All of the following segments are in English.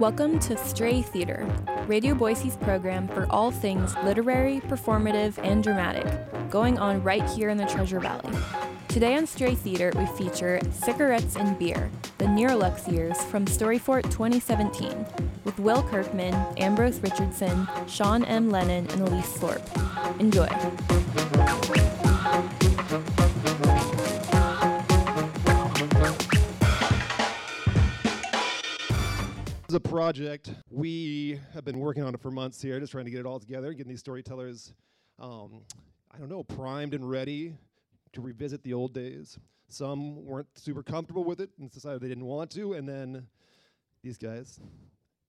Welcome to Stray Theater, Radio Boise's program for all things literary, performative, and dramatic, going on right here in the Treasure Valley. Today on Stray Theater, we feature Cigarettes and Beer, the Neurolux years from Storyfort 2017, with Will Kirkman, Ambrose Richardson, Sean M. Lennon, and Elise Thorpe. Enjoy. Is a project we have been working on it for months here, just trying to get it all together, getting these storytellers, um, I don't know, primed and ready to revisit the old days. Some weren't super comfortable with it and decided they didn't want to, and then these guys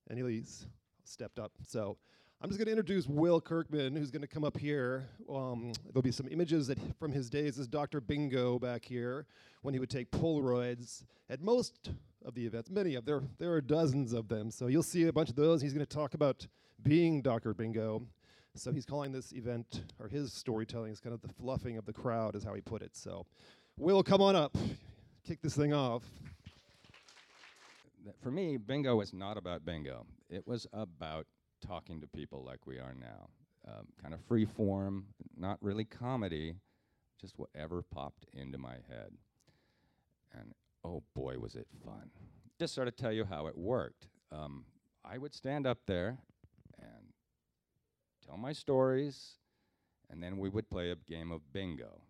and Elise stepped up. So I'm just going to introduce Will Kirkman, who's going to come up here. Um, there'll be some images that from his days as Dr. Bingo back here, when he would take Polaroids at most of the events, many of there there are dozens of them. So you'll see a bunch of those. He's going to talk about being Dr. Bingo. So he's calling this event or his storytelling is kind of the fluffing of the crowd, is how he put it. So, Will, come on up, kick this thing off. For me, bingo was not about bingo. It was about talking to people like we are now. Um, kind of free form, not really comedy, just whatever popped into my head. And oh boy, was it fun. Just sort of tell you how it worked. Um, I would stand up there and tell my stories, and then we would play a game of bingo.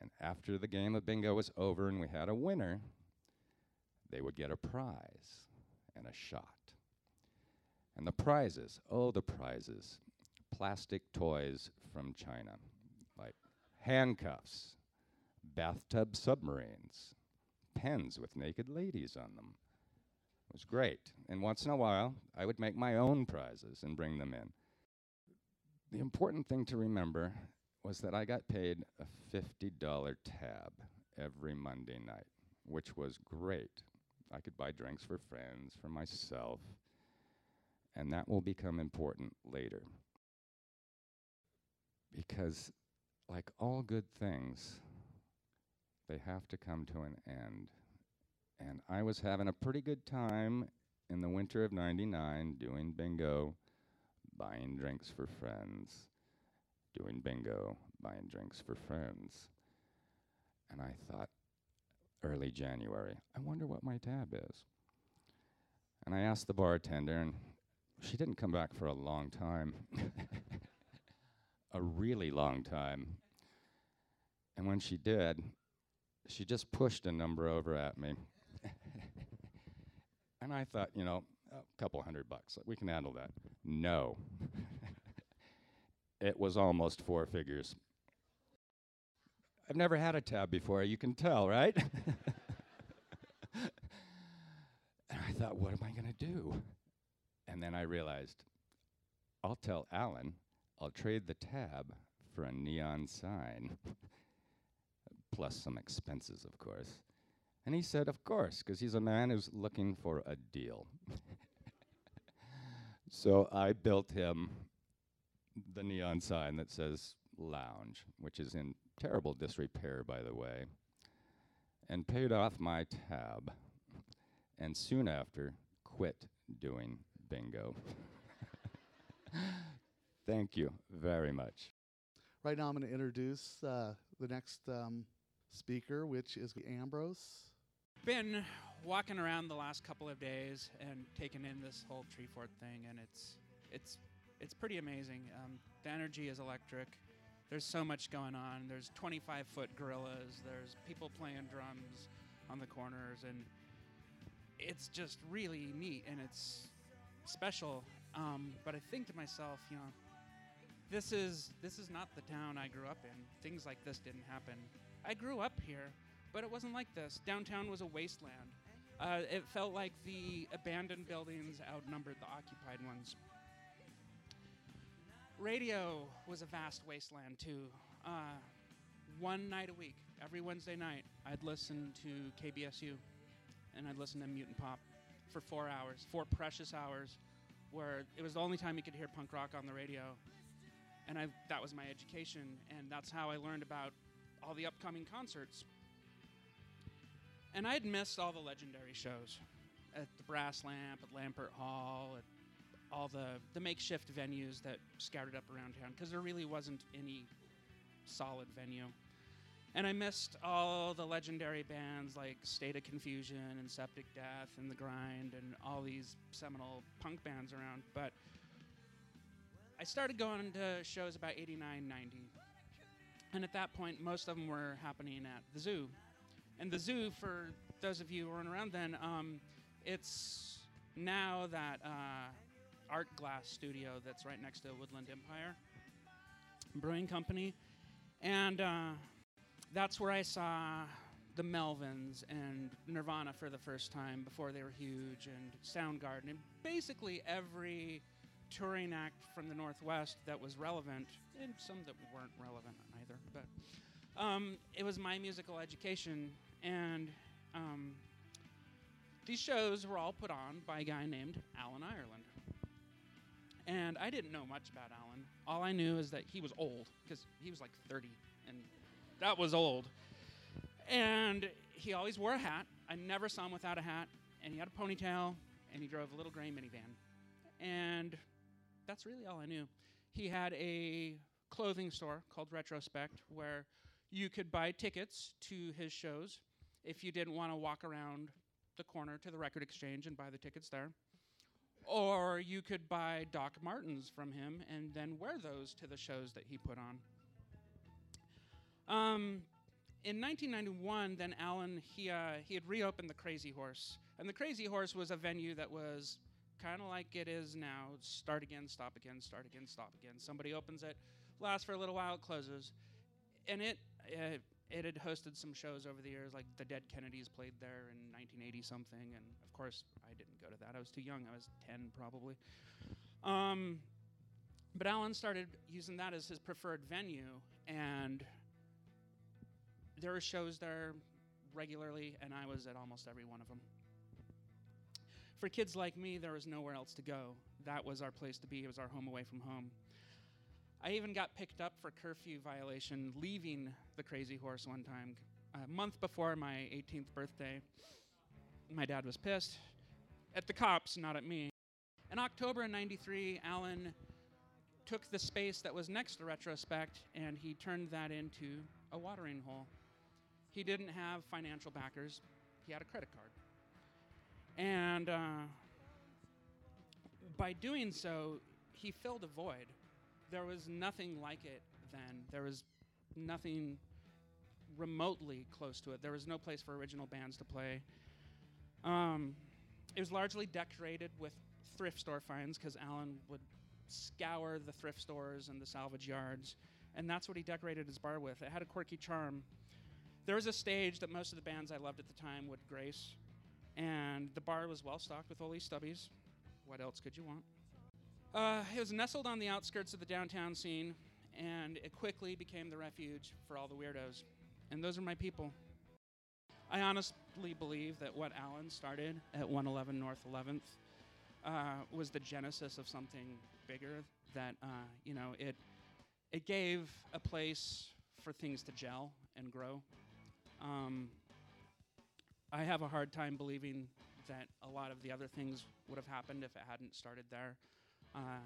And after the game of bingo was over and we had a winner, they would get a prize and a shot. And the prizes, oh, the prizes plastic toys from China, like handcuffs, bathtub submarines, pens with naked ladies on them. It was great. And once in a while, I would make my own prizes and bring them in. The important thing to remember was that I got paid a $50 tab every Monday night, which was great. I could buy drinks for friends, for myself, and that will become important later. Because, like all good things, they have to come to an end. And I was having a pretty good time in the winter of 99 doing bingo, buying drinks for friends, doing bingo, buying drinks for friends. And I thought, early January, I wonder what my tab is. And I asked the bartender, and she didn't come back for a long time. a really long time. And when she did, she just pushed a number over at me. and I thought, you know, a couple hundred bucks, we can handle that. No. it was almost four figures. I've never had a tab before, you can tell, right? and I thought, what am I going to do? And then I realized, I'll tell Alan, I'll trade the tab for a neon sign plus some expenses, of course. And he said, Of course, because he's a man who's looking for a deal. so I built him the neon sign that says lounge, which is in terrible disrepair, by the way, and paid off my tab, and soon after quit doing bingo. Thank you very much. Right now, I'm going to introduce uh, the next um, speaker, which is Ambrose. Been walking around the last couple of days and taking in this whole Treefort thing, and it's it's it's pretty amazing. Um, the energy is electric. There's so much going on. There's 25 foot gorillas. There's people playing drums on the corners, and it's just really neat and it's special. Um, but I think to myself, you know, this is this is not the town I grew up in. Things like this didn't happen. I grew up here, but it wasn't like this. Downtown was a wasteland. Uh, it felt like the abandoned buildings outnumbered the occupied ones. Radio was a vast wasteland too. Uh, one night a week, every Wednesday night, I'd listen to KBSU, and I'd listen to Mutant Pop for four hours, four precious hours, where it was the only time you could hear punk rock on the radio, and I, that was my education, and that's how I learned about all the upcoming concerts. And I had missed all the legendary shows. at the Brass Lamp, at Lampert Hall, at all the, the makeshift venues that scattered up around town because there really wasn't any solid venue. And I missed all the legendary bands like State of Confusion and Septic Death and The Grind and all these seminal punk bands around. But I started going to shows about 89, 90. And at that point, most of them were happening at the zoo. And the zoo, for those of you who weren't around then, um, it's now that uh, art glass studio that's right next to Woodland Empire Brewing Company. And uh, that's where I saw the Melvins and Nirvana for the first time before they were huge, and Soundgarden, and basically every touring act from the Northwest that was relevant, and some that weren't relevant either. But um, it was my musical education, and um, these shows were all put on by a guy named Alan Ireland. And I didn't know much about Alan. All I knew is that he was old, because he was like 30, and that was old. And he always wore a hat. I never saw him without a hat. And he had a ponytail, and he drove a little gray minivan. And that's really all I knew. He had a clothing store called Retrospect where you could buy tickets to his shows if you didn't want to walk around the corner to the record exchange and buy the tickets there. Or you could buy Doc Martens from him and then wear those to the shows that he put on. Um, in 1991, then Alan he uh, he had reopened the Crazy Horse, and the Crazy Horse was a venue that was kind of like it is now: start again, stop again, start again, stop again. Somebody opens it, lasts for a little while, it closes, and it. Uh, it had hosted some shows over the years, like the Dead Kennedys played there in 1980 something, and of course I didn't go to that. I was too young. I was 10 probably. Um, but Alan started using that as his preferred venue, and there were shows there regularly, and I was at almost every one of them. For kids like me, there was nowhere else to go. That was our place to be. It was our home away from home. I even got picked up for curfew violation leaving the Crazy Horse one time. A month before my 18th birthday, my dad was pissed at the cops, not at me. In October of 93, Alan took the space that was next to Retrospect and he turned that into a watering hole. He didn't have financial backers, he had a credit card. And uh, by doing so, he filled a void. There was nothing like it then. There was nothing remotely close to it. There was no place for original bands to play. Um, it was largely decorated with thrift store finds because Alan would scour the thrift stores and the salvage yards, and that's what he decorated his bar with. It had a quirky charm. There was a stage that most of the bands I loved at the time would grace, and the bar was well stocked with all these Stubbies. What else could you want? Uh, it was nestled on the outskirts of the downtown scene, and it quickly became the refuge for all the weirdos. And those are my people. I honestly believe that what Alan started at 111 North 11th uh, was the genesis of something bigger. That uh, you know, it it gave a place for things to gel and grow. Um, I have a hard time believing that a lot of the other things would have happened if it hadn't started there. Uh,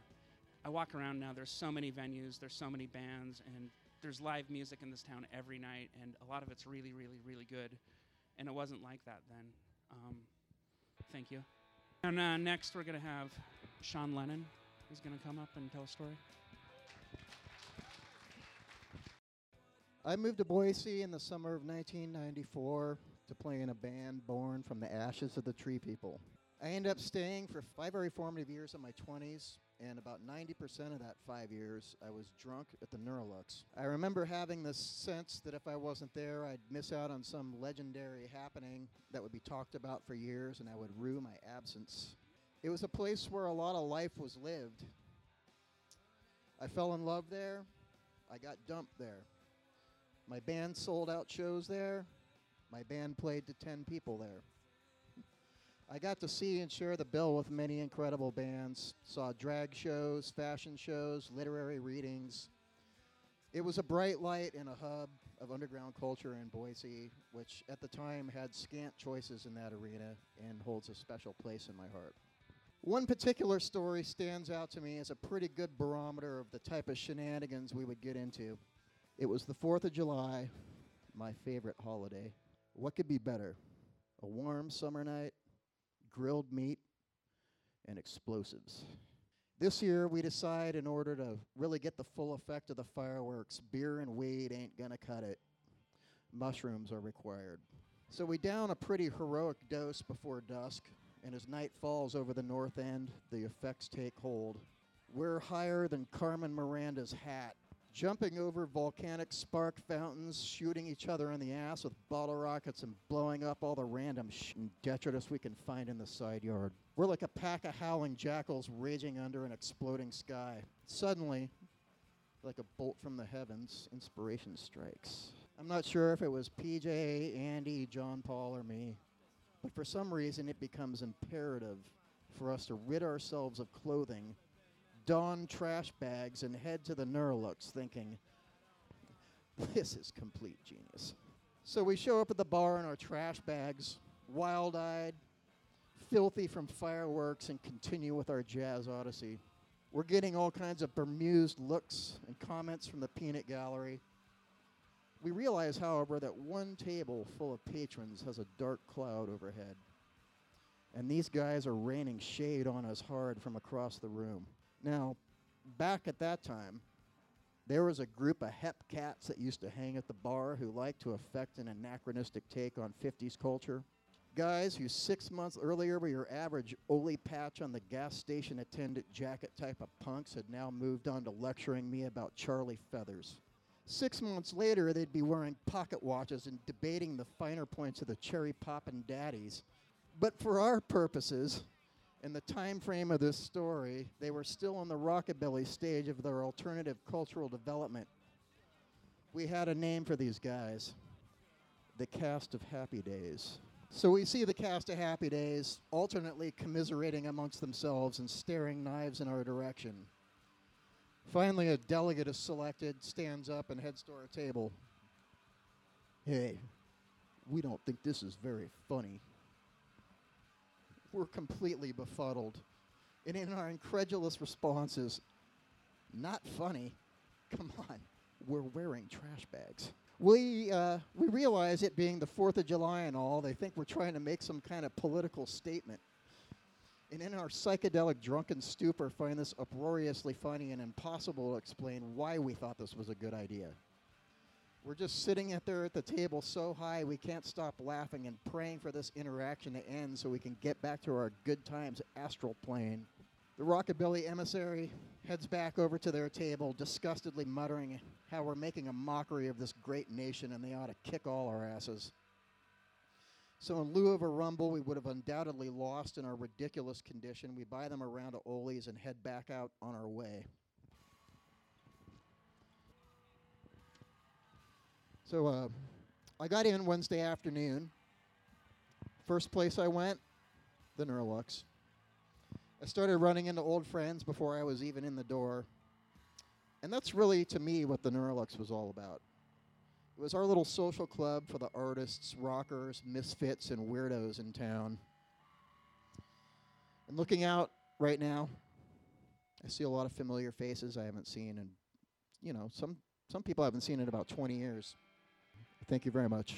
I walk around now. There's so many venues. There's so many bands, and there's live music in this town every night, and a lot of it's really, really, really good. And it wasn't like that then. Um, thank you. And uh, next, we're going to have Sean Lennon, who's going to come up and tell a story. I moved to Boise in the summer of 1994 to play in a band born from the ashes of the Tree People. I ended up staying for five very formative years of my 20s, and about 90% of that five years, I was drunk at the Neurolux. I remember having this sense that if I wasn't there, I'd miss out on some legendary happening that would be talked about for years, and I would rue my absence. It was a place where a lot of life was lived. I fell in love there. I got dumped there. My band sold out shows there. My band played to 10 people there. I got to see and share the bill with many incredible bands, saw drag shows, fashion shows, literary readings. It was a bright light in a hub, of underground culture in Boise, which at the time had scant choices in that arena and holds a special place in my heart. One particular story stands out to me as a pretty good barometer of the type of shenanigans we would get into. It was the 4th of July, my favorite holiday. What could be better? A warm summer night, grilled meat, and explosives. This year, we decide in order to really get the full effect of the fireworks, beer and weed ain't gonna cut it. Mushrooms are required. So we down a pretty heroic dose before dusk, and as night falls over the north end, the effects take hold. We're higher than Carmen Miranda's hat, jumping over volcanic spark fountains, shooting each other in the ass with bottle rockets, and blowing up all the random sh- and detritus we can find in the side yard. We're like a pack of howling jackals raging under an exploding sky. Suddenly, like a bolt from the heavens, inspiration strikes. I'm not sure if it was PJ, Andy, John Paul, or me, but for some reason it becomes imperative for us to rid ourselves of clothing, don trash bags, and head to the Neurolux thinking, this is complete genius. So we show up at the bar in our trash bags, wild eyed, filthy from fireworks, and continue with our jazz odyssey. We're getting all kinds of bemused looks and comments from the peanut gallery. We realize, however, that one table full of patrons has a dark cloud overhead. And these guys are raining shade on us hard from across the room. Now, back at that time, there was a group of hep cats that used to hang at the bar who liked to affect an anachronistic take on 50s culture. Guys who six months earlier were your average Oli patch on the gas station attendant jacket type of punks had now moved on to lecturing me about Charlie Feathers. Six months later, they'd be wearing pocket watches and debating the finer points of the cherry poppin' daddies. But for our purposes, in the time frame of this story, they were still on the rockabilly stage of their alternative cultural development. We had a name for these guys the cast of Happy Days. So we see the cast of Happy Days alternately commiserating amongst themselves and staring knives in our direction. Finally, a delegate is selected, stands up, and heads to our table. Hey, we don't think this is very funny. We're completely befuddled. And in our incredulous responses, not funny. Come on, we're wearing trash bags. We, uh, we realize it being the 4th of July and all, they think we're trying to make some kind of political statement and in our psychedelic drunken stupor find this uproariously funny and impossible to explain why we thought this was a good idea. We're just sitting at there at the table so high we can't stop laughing and praying for this interaction to end so we can get back to our good times astral plane. The rockabilly emissary heads back over to their table, disgustedly muttering how we're making a mockery of this great nation and they ought to kick all our asses. So, in lieu of a rumble, we would have undoubtedly lost in our ridiculous condition. We buy them around to Oli's and head back out on our way. So, uh, I got in Wednesday afternoon. First place I went, the Neurolux. I started running into old friends before I was even in the door. And that's really, to me, what the Neurolux was all about. It was our little social club for the artists, rockers, misfits, and weirdos in town. And looking out right now, I see a lot of familiar faces I haven't seen, and you know, some some people I haven't seen in about 20 years. Thank you very much.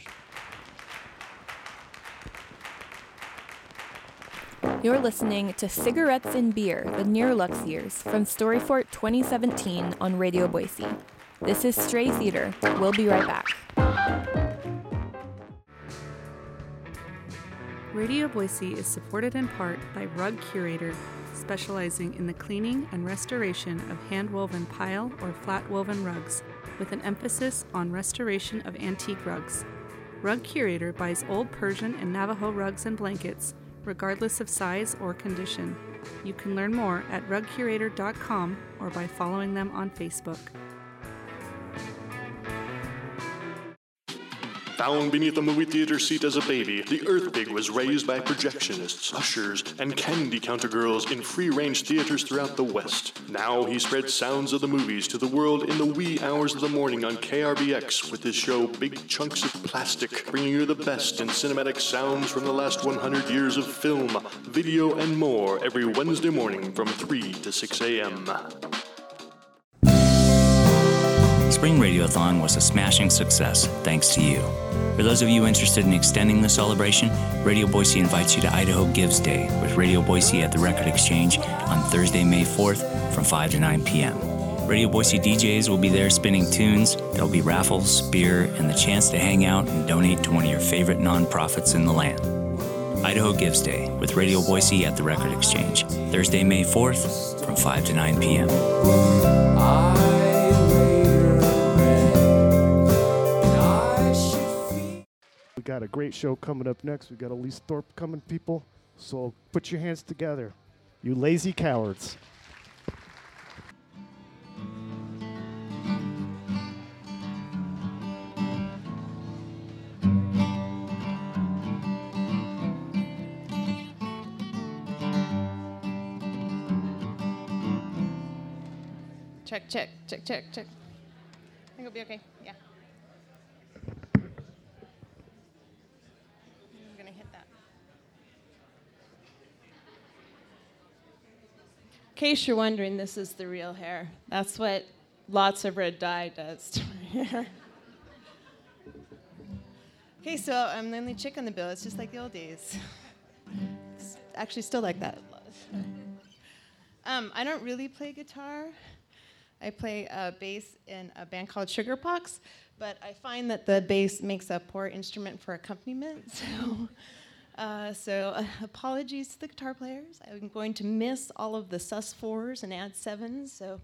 You're listening to Cigarettes and Beer, the Neurolux Years from Storyfort 2017 on Radio Boise. This is Stray Theater. We'll be right back. Radio Boise is supported in part by Rug Curator, specializing in the cleaning and restoration of hand woven pile or flat woven rugs, with an emphasis on restoration of antique rugs. Rug Curator buys old Persian and Navajo rugs and blankets, regardless of size or condition. You can learn more at rugcurator.com or by following them on Facebook. Found beneath a movie theater seat as a baby, the Earth Pig was raised by projectionists, ushers, and candy counter girls in free range theaters throughout the West. Now he spreads sounds of the movies to the world in the wee hours of the morning on KRBX with his show Big Chunks of Plastic, bringing you the best in cinematic sounds from the last 100 years of film, video, and more every Wednesday morning from 3 to 6 a.m. Spring Radiothon was a smashing success thanks to you. For those of you interested in extending the celebration, Radio Boise invites you to Idaho Gives Day with Radio Boise at the Record Exchange on Thursday, May 4th from 5 to 9 p.m. Radio Boise DJs will be there spinning tunes. There'll be raffles, beer, and the chance to hang out and donate to one of your favorite nonprofits in the land. Idaho Gives Day with Radio Boise at the Record Exchange, Thursday, May 4th from 5 to 9 p.m. We got a great show coming up next. We got Elise Thorpe coming, people. So put your hands together, you lazy cowards. Check, check, check, check, check. I think it'll be okay. Yeah. I'm gonna hit that. In case you're wondering, this is the real hair. That's what lots of red dye does to my hair. Okay, so I'm the only chick on the bill. It's just like the old days. It's actually still like that. Um, I don't really play guitar. I play uh, bass in a band called Sugar Pox, but I find that the bass makes a poor instrument for accompaniment. So, uh, so uh, apologies to the guitar players. I'm going to miss all of the sus fours and add sevens. So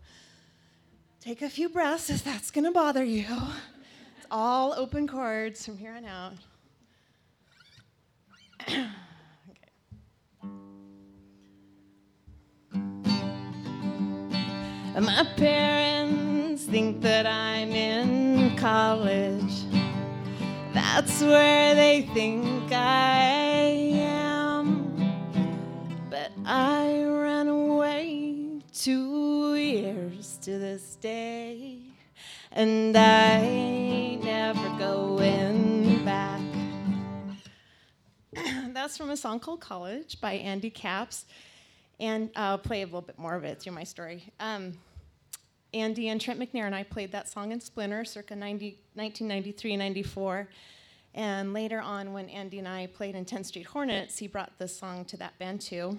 take a few breaths if that's going to bother you. It's all open chords from here on out. My parents think that I'm in college. That's where they think I. I ran away two years to this day. And I never going back. That's from a song called College by Andy Caps. And I'll play a little bit more of it through my story. Um, Andy and Trent McNair and I played that song in Splinter circa 90, 1993 94. And later on, when Andy and I played in 10th Street Hornets, he brought this song to that band too.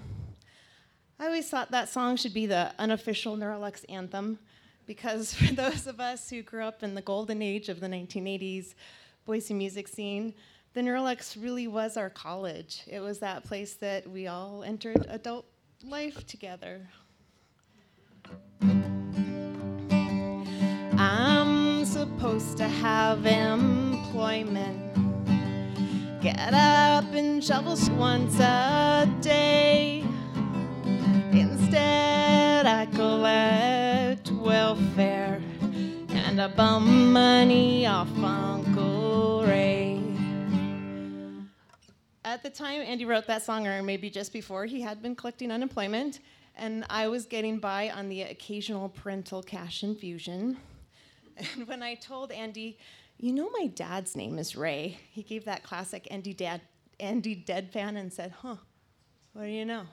I always thought that song should be the unofficial Neurolux anthem because for those of us who grew up in the golden age of the 1980s Boise music scene, the Neurolux really was our college. It was that place that we all entered adult life together. I'm supposed to have employment. Get up and shovel once a day. Instead, I collect welfare and I bum money off Uncle Ray. At the time Andy wrote that song, or maybe just before, he had been collecting unemployment, and I was getting by on the occasional parental cash infusion. And when I told Andy, you know, my dad's name is Ray, he gave that classic Andy, dad, Andy deadpan and said, huh, what do you know?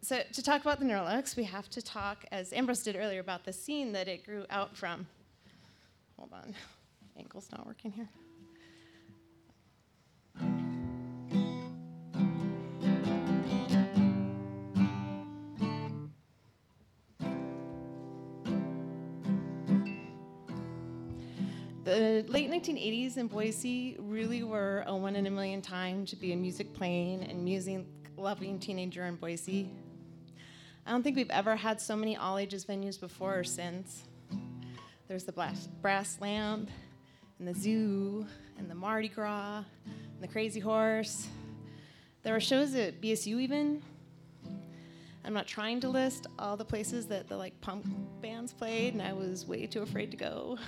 so, to talk about the Neurolux, we have to talk, as Ambrose did earlier, about the scene that it grew out from. Hold on, ankle's not working here. The late 1980s in Boise really were a one in a million time to be a music playing and music loving teenager in Boise. I don't think we've ever had so many all ages venues before or since. There's the brass, brass lamp, and the zoo, and the Mardi Gras, and the Crazy Horse. There were shows at BSU even. I'm not trying to list all the places that the like punk bands played, and I was way too afraid to go.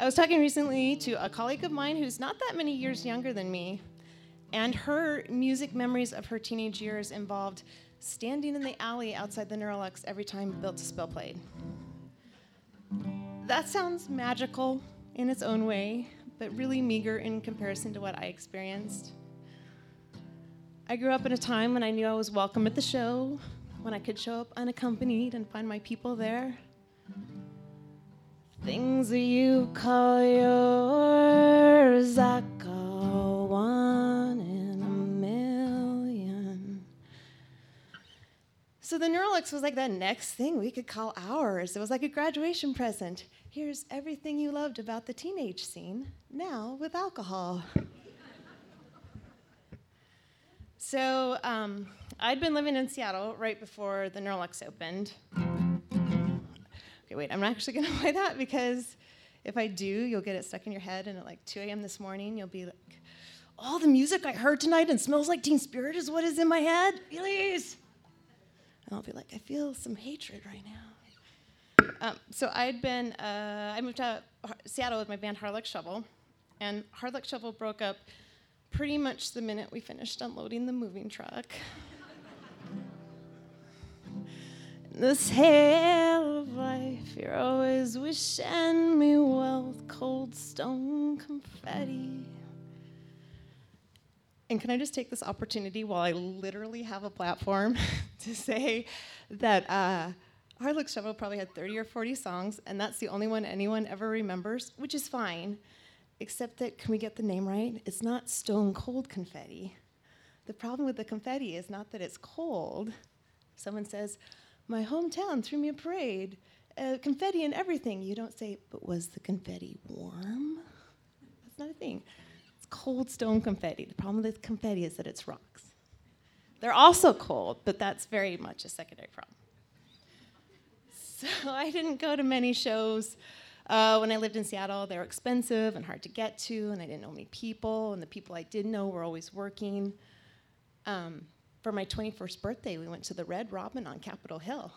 I was talking recently to a colleague of mine who's not that many years younger than me, and her music memories of her teenage years involved standing in the alley outside the Neurolux every time Built to Spill played. That sounds magical in its own way, but really meager in comparison to what I experienced. I grew up in a time when I knew I was welcome at the show, when I could show up unaccompanied and find my people there. Things that you call yours, I call one in a million. So the Neurolux was like that next thing we could call ours. It was like a graduation present. Here's everything you loved about the teenage scene, now with alcohol. So um, I'd been living in Seattle right before the Neurolux opened. Okay, wait, I'm not actually gonna play that because if I do, you'll get it stuck in your head, and at like 2 a.m. this morning, you'll be like, all the music I heard tonight and smells like Teen Spirit is what is in my head, please. And I'll be like, I feel some hatred right now. Um, so I'd been, uh, I moved to Seattle with my band Hard Luck Shovel, and Hard Luck Shovel broke up pretty much the minute we finished unloading the moving truck. This hell of life, you're always wishing me well with cold stone confetti. And can I just take this opportunity while I literally have a platform to say that uh, Luck Shovel probably had 30 or 40 songs, and that's the only one anyone ever remembers, which is fine. Except that, can we get the name right? It's not stone cold confetti. The problem with the confetti is not that it's cold. Someone says, My hometown threw me a parade, uh, confetti and everything. You don't say, But was the confetti warm? That's not a thing. It's cold stone confetti. The problem with confetti is that it's rocks. They're also cold, but that's very much a secondary problem. So I didn't go to many shows. Uh, when I lived in Seattle, they were expensive and hard to get to, and I didn't know many people, and the people I did know were always working. Um, for my 21st birthday, we went to the Red Robin on Capitol Hill.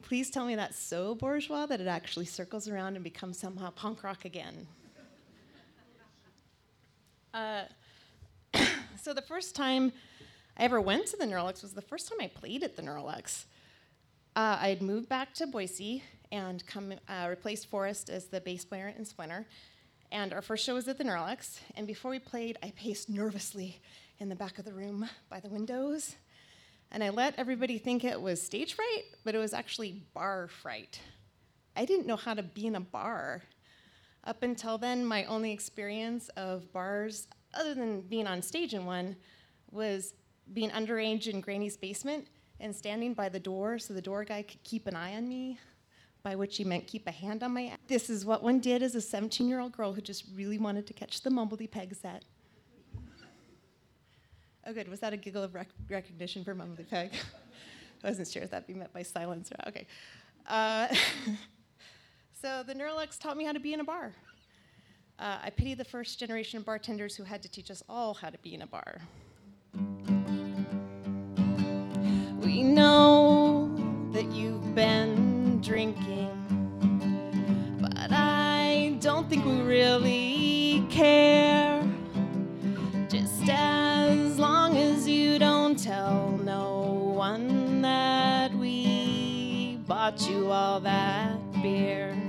Please tell me that's so bourgeois that it actually circles around and becomes somehow punk rock again. Uh, so the first time I ever went to the Neurolux was the first time I played at the Neurolux. Uh, I had moved back to Boise and come uh, replaced Forrest as the bass player in Splinter. And our first show was at the Neurolux. And before we played, I paced nervously in the back of the room by the windows. And I let everybody think it was stage fright, but it was actually bar fright. I didn't know how to be in a bar. Up until then, my only experience of bars, other than being on stage in one, was being underage in Granny's basement and standing by the door so the door guy could keep an eye on me by which he meant keep a hand on my ass. This is what one did as a 17 year old girl who just really wanted to catch the Mumbledy Peg set. Oh, good. Was that a giggle of rec- recognition for Mumbledy Peg? I wasn't sure if that'd be met by silence. Or, okay. Uh, so the Neurolux taught me how to be in a bar. Uh, I pity the first generation of bartenders who had to teach us all how to be in a bar. We know that you've been drinking, but I don't think we really care. Just as don't tell no one that we bought you all that beer.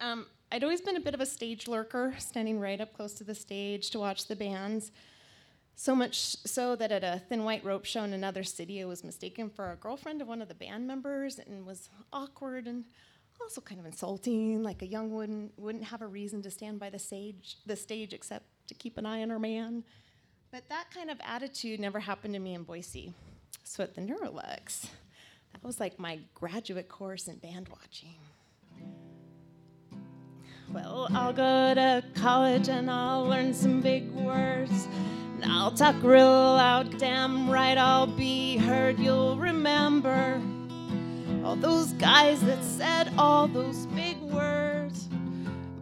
Um, I'd always been a bit of a stage lurker, standing right up close to the stage to watch the bands. So much so that at a thin white rope show in another city, I was mistaken for a girlfriend of one of the band members and was awkward and also kind of insulting. Like a young woman wouldn't have a reason to stand by the stage, the stage except to keep an eye on her man. But that kind of attitude never happened to me in Boise. So at the Neurolux, that was like my graduate course in band watching. Well, I'll go to college and I'll learn some big words. And I'll talk real loud, damn right I'll be heard. You'll remember all those guys that said all those big words.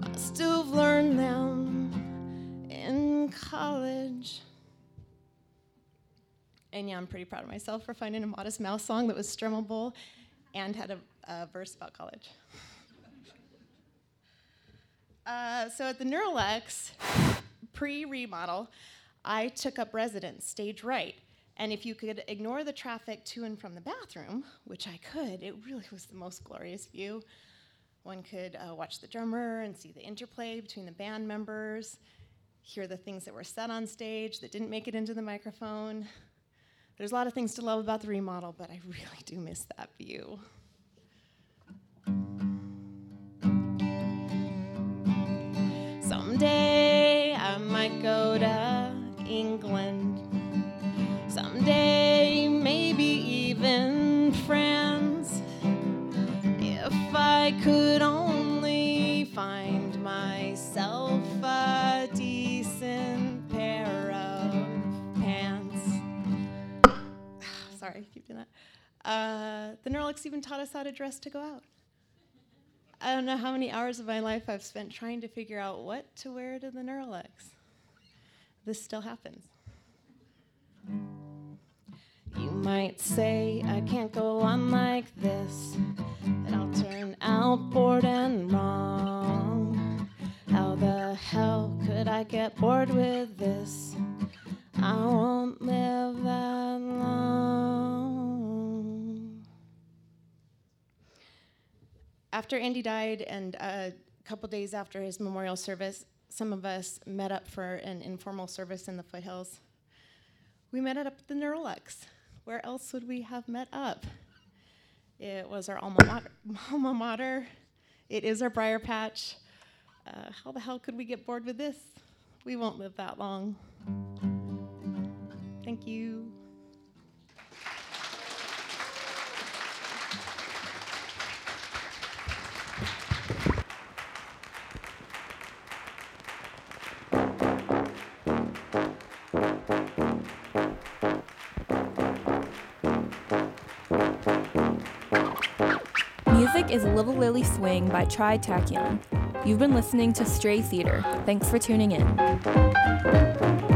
Must have learned them in college. And yeah, I'm pretty proud of myself for finding a Modest Mouse song that was strummable and had a, a verse about college. uh, so at the Neurolux pre remodel, I took up residence stage right. And if you could ignore the traffic to and from the bathroom, which I could, it really was the most glorious view. One could uh, watch the drummer and see the interplay between the band members, hear the things that were said on stage that didn't make it into the microphone. There's a lot of things to love about the remodel, but I really do miss that view. Someday I might go to England. Someday, maybe even France. If I could only find myself Uh, the Neurolux even taught us how to dress to go out. I don't know how many hours of my life I've spent trying to figure out what to wear to the Neurolux. This still happens. You might say I can't go on like this, that I'll turn out bored and wrong. How the hell could I get bored with this? I won't live that long. After Andy died, and a couple days after his memorial service, some of us met up for an informal service in the foothills. We met up at the Neurolux. Where else would we have met up? It was our alma mater. Alma mater. It is our briar patch. Uh, how the hell could we get bored with this? We won't live that long. Thank you. Is Little Lily Swing by Tri Tachyon. You've been listening to Stray Theater. Thanks for tuning in.